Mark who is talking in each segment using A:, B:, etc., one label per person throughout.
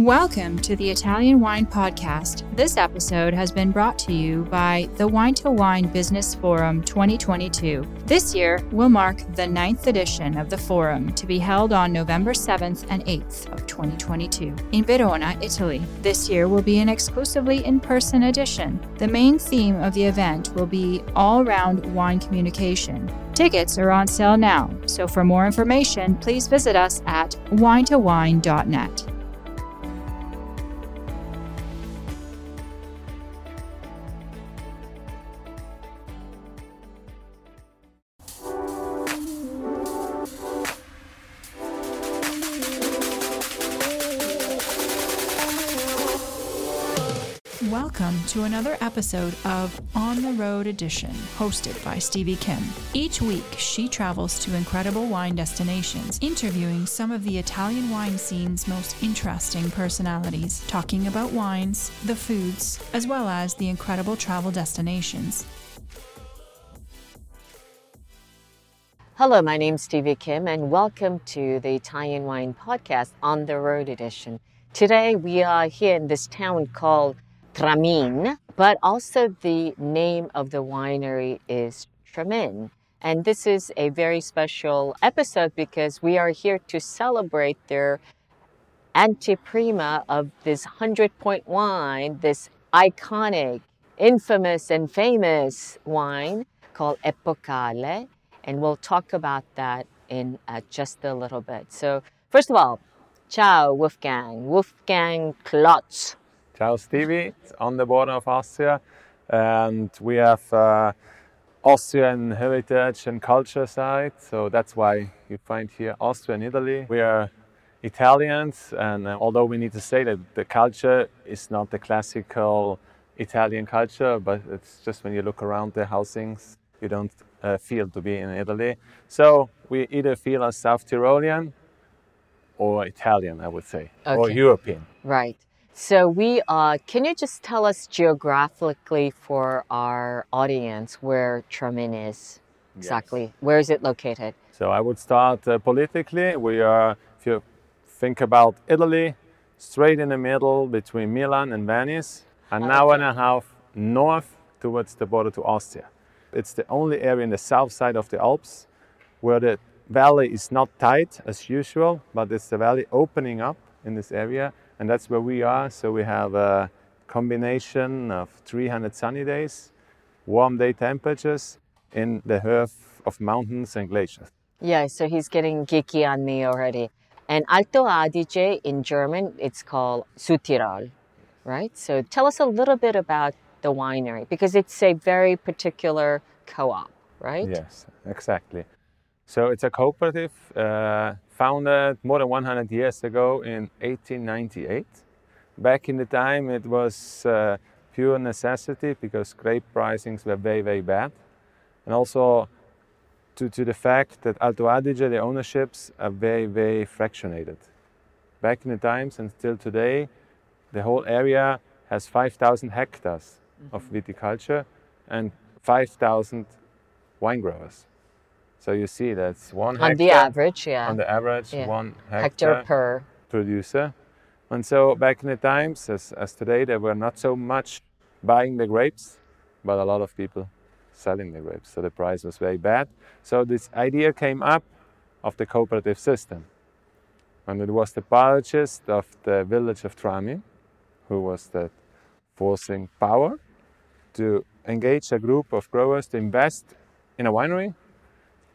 A: Welcome to the Italian Wine Podcast. This episode has been brought to you by the Wine to Wine Business Forum 2022. This year will mark the ninth edition of the forum to be held on November 7th and 8th of 2022 in Verona, Italy. This year will be an exclusively in person edition. The main theme of the event will be all round wine communication. Tickets are on sale now, so for more information, please visit us at winetowine.net. to another episode of On the Road Edition, hosted by Stevie Kim. Each week, she travels to incredible wine destinations, interviewing some of the Italian wine scene's most interesting personalities, talking about wines, the foods, as well as the incredible travel destinations.
B: Hello, my name's Stevie Kim, and welcome to the Italian Wine Podcast on the Road Edition. Today, we are here in this town called Tramin, but also the name of the winery is Tramin. And this is a very special episode because we are here to celebrate their anteprima of this 100 point wine, this iconic, infamous, and famous wine called Epocale. And we'll talk about that in uh, just a little bit. So, first of all, ciao, Wolfgang. Wolfgang Klotz.
C: Stevie, it's on the border of Austria and we have uh, Austrian heritage and culture side, so that's why you find here Austria and Italy. We are Italians and uh, although we need to say that the culture is not the classical Italian culture, but it's just when you look around the housings, you don't uh, feel to be in Italy. So we either feel as South Tyrolean or Italian, I would say, or European.
B: Right. So we uh can you just tell us geographically for our audience where Tramin is exactly? Where is it located?
C: So I would start uh, politically. We are, if you think about Italy, straight in the middle between Milan and Venice, an hour and a half north towards the border to Austria. It's the only area in the south side of the Alps where the valley is not tight as usual, but it's the valley opening up in this area, and that's where we are. So we have a combination of 300 sunny days, warm day temperatures in the hearth of mountains and glaciers.
B: Yeah, so he's getting geeky on me already. And Alto Adige in German, it's called Südtirol, right? So tell us a little bit about the winery because it's a very particular co-op, right?
C: Yes, exactly. So it's a cooperative uh, founded more than 100 years ago in 1898. Back in the time, it was uh, pure necessity because grape pricings were very, very bad. And also to, to the fact that Alto Adige, the ownerships are very, very fractionated. Back in the times and still today, the whole area has 5,000 hectares of viticulture and 5,000 wine growers. So you see that's one
B: On
C: hectare
B: the average, yeah.
C: on the average
B: Yeah.
C: one
B: hectare
C: hectare
B: per.
C: producer. And so back in the times, as, as today, there were not so much buying the grapes, but a lot of people selling the grapes. So the price was very bad. So this idea came up of the cooperative system. And it was the biologist of the village of Tramin, who was the forcing power to engage a group of growers to invest in a winery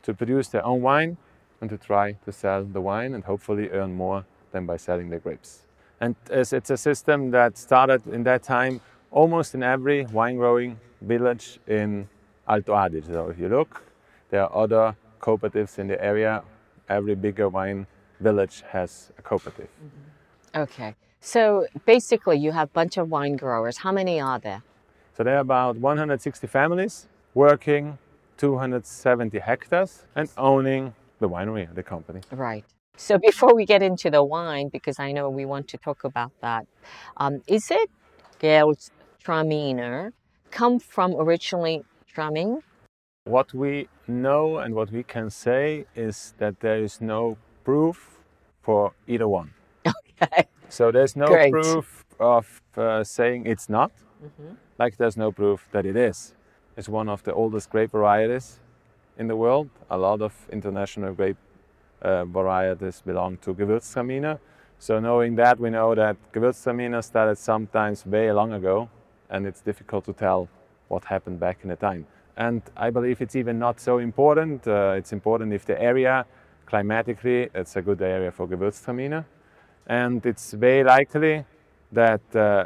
C: to produce their own wine and to try to sell the wine and hopefully earn more than by selling the grapes. And as it's a system that started in that time almost in every wine growing village in Alto Adige. So if you look, there are other cooperatives in the area. Every bigger wine village has a cooperative. Mm-hmm.
B: Okay. So basically, you have a bunch of wine growers. How many are there?
C: So there are about 160 families working 270 hectares and owning the winery, and the company.
B: Right. So before we get into the wine, because I know we want to talk about that, um, is it come from originally Tramin?
C: What we know and what we can say is that there is no proof for either one.
B: Okay.
C: So there's no
B: Great.
C: proof of uh, saying it's not, like there's no proof that it is. It's one of the oldest grape varieties in the world. A lot of international grape uh, varieties belong to Gewürztraminer. So knowing that, we know that Gewürztraminer started sometimes very long ago, and it's difficult to tell what happened back in the time. And I believe it's even not so important. Uh, it's important if the area, climatically, it's a good area for Gewürztraminer. And it's very likely that uh,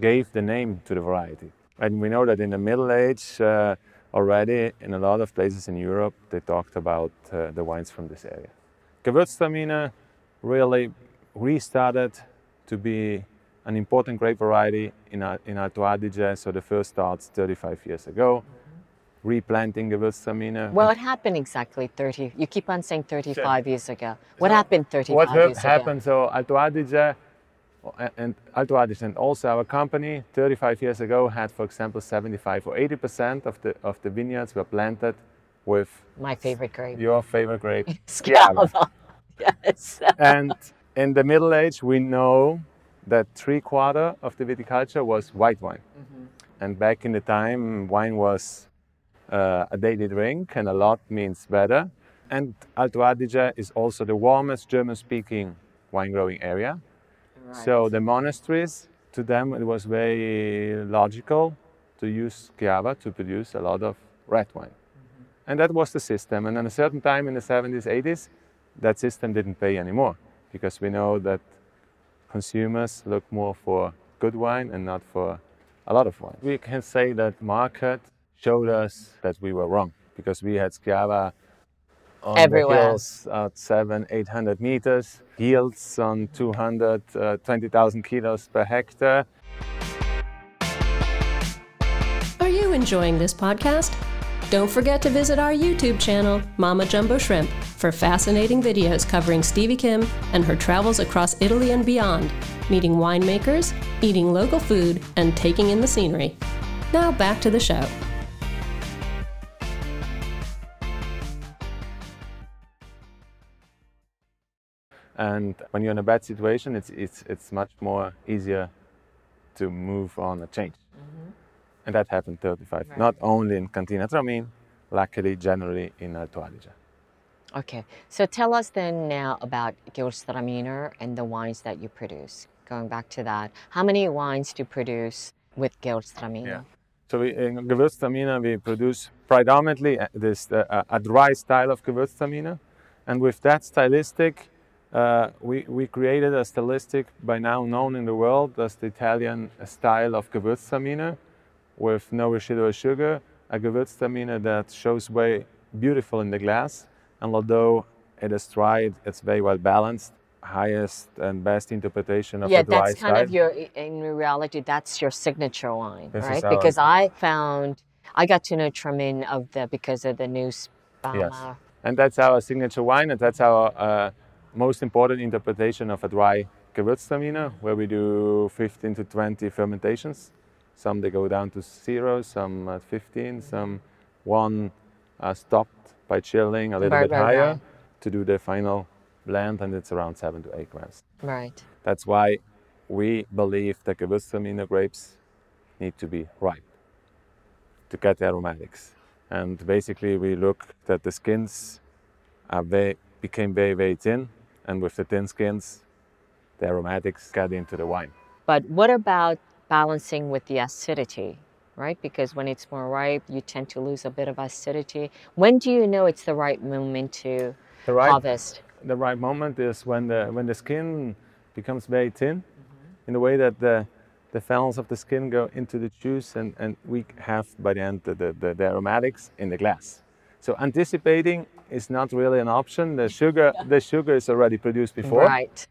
C: gave the name to the variety. And we know that in the Middle Age, uh, already in a lot of places in Europe, they talked about uh, the wines from this area. Gewürztraminer really restarted to be an important grape variety in, Al- in Alto Adige, so the first starts 35 years ago. Replanting Gewürztraminer.
B: Well, it happened exactly 30. You keep on saying 35 years ago. What happened 35
C: what
B: years
C: happened? So Alto Adige and Alto Adige and also our company 35 years ago had, for example, 75 or 80 percent of the of the vineyards were planted with?
B: My favorite grape.
C: your favorite grape.
B: Schiava. Yes.
C: and in the Middle Age, we know that three quarter of the viticulture was white wine. And back in the time, wine was uh, a daily drink, and a lot means better. And Alto Adige is also the warmest German-speaking wine-growing area. So the monasteries, to them, it was very logical to use Schiava to produce a lot of red wine. Mm-hmm. And that was the system. And at a certain time in the 70s, 80s, that system didn't pay anymore because we know that consumers look more for good wine and not for a lot of wine. We can say that market showed us that we were wrong because we had Schiava on
B: Everywhere.
C: the hills at seven, 800 meters, yields on 220,000 uh, kilos per hectare.
D: Are you enjoying this podcast? Don't forget to visit our YouTube channel, Mama Jumbo Shrimp, for fascinating videos covering Stevie Kim and her travels across Italy and beyond, meeting winemakers, eating local food, and taking in the scenery. Now back to the show.
C: And when you're in a bad situation, it's, it's, it's much more easier to move on a change. And that happened 35, not only in Cantina Tramin, luckily, generally in Alto Adige.
B: Okay. So tell us then now about Gewürztraminer and the wines that you produce. Going back to that, how many wines do you produce with Gewürztraminer?
C: Yeah. So we, in Gewürztraminer, we produce predominantly uh, this uh, a dry style of Gewürztraminer, and with that stylistic, uh, we, we created a stylistic by now known in the world as the Italian style of Gewürztraminer, with no residual sugar, a Gewürztraminer that shows very beautiful in the glass, and although it is dried, it's very well balanced. Highest and best interpretation of
B: yeah,
C: a dry
B: that's kind
C: style.
B: of your, in reality, that's your signature wine,
C: This
B: right? Because I found, I got to know Tramin of the, because of the Nussbaumer.
C: Yes. And that's our signature wine, and that's our uh, most important interpretation of a dry Gewürztraminer, where we do 15 to 20 fermentations. Some they go down to zero, some at 15, some one uh, stopped by chilling a little
B: Right,
C: bit
B: right,
C: higher
B: right.
C: to do the final blend, and it's around seven to eight grams.
B: Right.
C: That's why we believe that Gewürztraminer grapes need to be ripe to get the aromatics. And basically, we look that the skins are very, became very, very thin, and with the thin skins, the aromatics get into the wine.
B: But what about balancing with the acidity, right? Because when it's more ripe, you tend to lose a bit of acidity. When do you know it's the right moment to
C: The right,
B: harvest?
C: the right moment is when the when the skin becomes very thin, mm-hmm. in the way that the the phenols of the skin go into the juice, and, and we have by the end the, the, the aromatics in the glass. So anticipating is not really an option. The sugar the sugar is already produced before,
B: Right.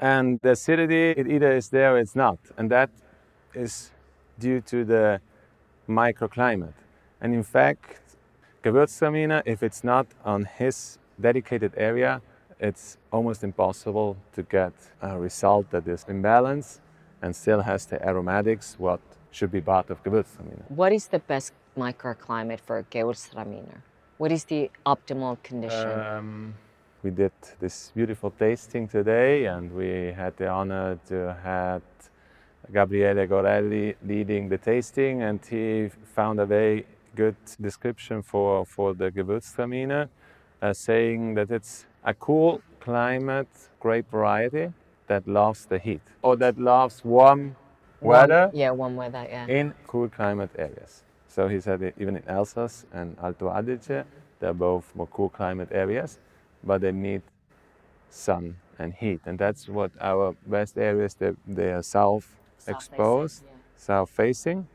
C: and the acidity it either is there or it's not, and that is due to the microclimate. And in fact, Gewürztraminer, if it's not on his dedicated area, it's almost impossible to get a result that is in balance and still has the aromatics what should be part of Gewürztraminer.
B: What is the best microclimate for Gewürztraminer? What is the optimal condition?
C: Um, we did this beautiful tasting today, and we had the honor to have Gabriele Gorelli leading the tasting, and he found a very good description for, for the Gewürztraminer, uh, saying that it's a cool climate grape variety that loves the heat or that loves warm weather
B: Warm, yeah, warm weather. Yeah.
C: in cool climate areas. So he said even in Alsace and Alto Adige, they're both more cool climate areas, but they need sun and heat. And that's what our best areas, they, they are south exposed, south facing.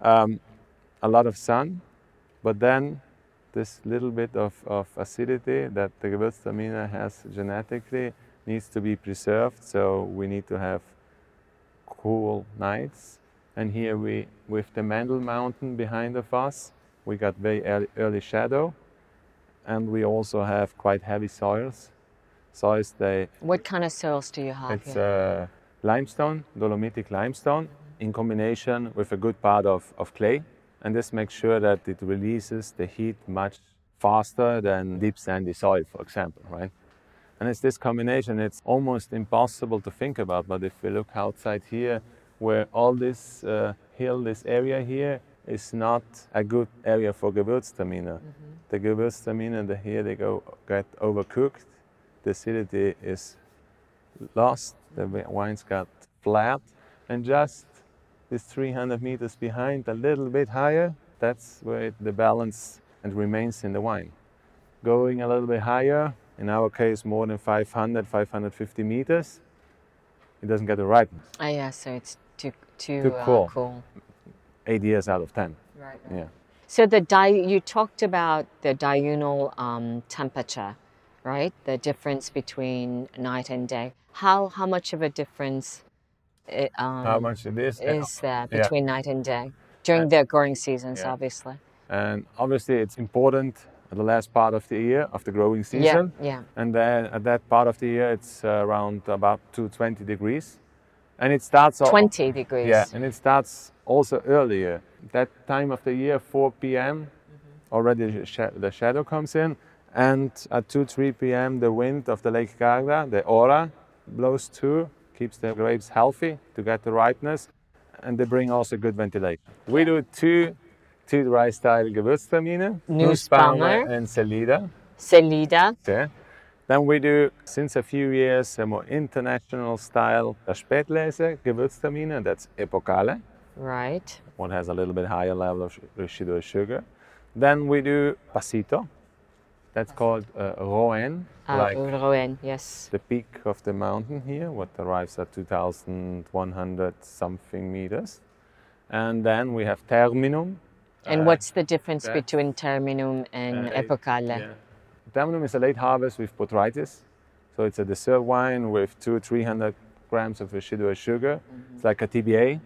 C: Um, a lot of sun, but then this little bit of, of acidity that the Gewürztraminer has genetically needs to be preserved. So we need to have cool nights. And here we, with the Mendel Mountain behind of us, we got very early, early shadow. And we also have quite heavy soils. Soils, they,
B: What kind of soils do you have
C: it's
B: here?
C: uh, limestone, dolomitic limestone, in combination with a good part of, of clay. And this makes sure that it releases the heat much faster than deep sandy soil, for example, right? And it's this combination, it's almost impossible to think about. But if we look outside here, where all this uh, hill, this area here, is not a good area for Gewürztraminer. The Gewürztraminer, the, here they go get overcooked. The acidity is lost. The wines got flat, and just this 300 meters behind, a little bit higher, that's where it, the balance and remains in the wine. Going a little bit higher, in our case more than 500, 550 meters, it doesn't get the ripeness.
B: Oh, yeah, so it's too, Too uh,
C: cool.
B: cool.
C: Eight years out of 10.
B: Right.
C: Yeah.
B: So the di- you talked about the diurnal um, temperature, right? The difference between night and day. How how much of a difference it, um,
C: How much it is? uh,
B: is there
C: yeah.
B: between night and day during the growing seasons?
C: yeah.
B: Obviously.
C: And obviously, it's important at the last part of the year, of the growing
B: Yeah.
C: season.
B: Yeah.
C: And then at that part of the year, it's uh, around about 220 degrees. And it starts al-
B: Twenty degrees.
C: Yeah, and it starts also earlier. That time of the year, 4 p.m., mm-hmm. already the sha- the shadow comes in. And at 2, 3 p.m., the wind of the Lake Garda, the Ora, blows too, keeps the grapes healthy to get the ripeness. And they bring also good ventilation. We do two, two dry style Gewürztraminer,
B: Nussbaumer.
C: and Selida.
B: Selida.
C: Yeah. Then we do, since a few years, a more international style Spätlese Gewürztraminer, that's Epocale.
B: Right.
C: One has a little bit higher level of residual sugar. Then we do Pasito, that's called uh, Roen,
B: Uh,
C: like
B: Rouen. Yes.
C: the peak of the mountain here, what arrives at 2,100 something meters. And then we have Terminum.
B: And
C: uh,
B: what's the difference between terminum and
C: Uh,
B: epocale?
C: Yeah. Terminum is a late harvest with botrytis. So it's a dessert wine with two, 300 grams of residual sugar. It's like a TBA.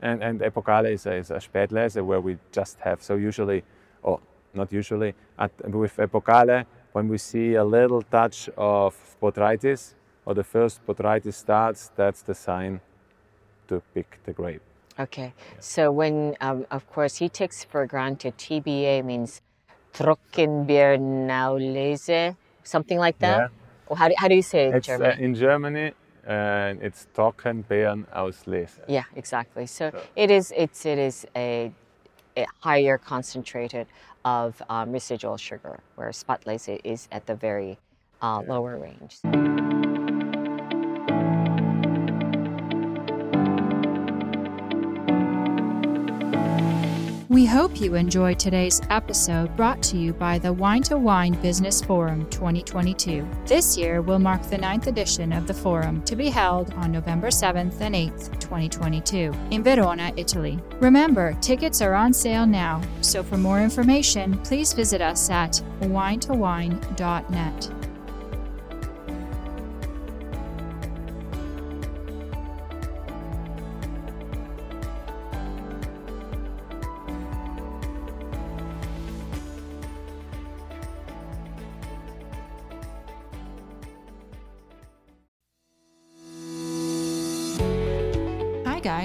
C: And, and Epocale is a, is a Spätlese where we just have, so usually, or not usually, at, with Epocale, when we see a little touch of botrytis or the first botrytis starts, that's the sign to pick the grape.
B: Okay. So when, um, of course, he takes for granted TBA means Trockenbeerenauslese, something like that.
C: Yeah.
B: Or how do, how do you say it in
C: uh,
B: German?
C: in Germany, and it's Trockenbeeren auslese.
B: yeah, exactly. So it is. It's it is a, a higher concentrated of um, residual sugar, whereas Spätlese is at the very uh, lower range.
A: Hope you enjoyed today's episode brought to you by the Wine to Wine Business Forum 2022. This year will mark the ninth edition of the forum to be held on November 7th and 8th, 2022, in Verona, Italy. Remember, tickets are on sale now, so for more information, please visit us at winetowine.net.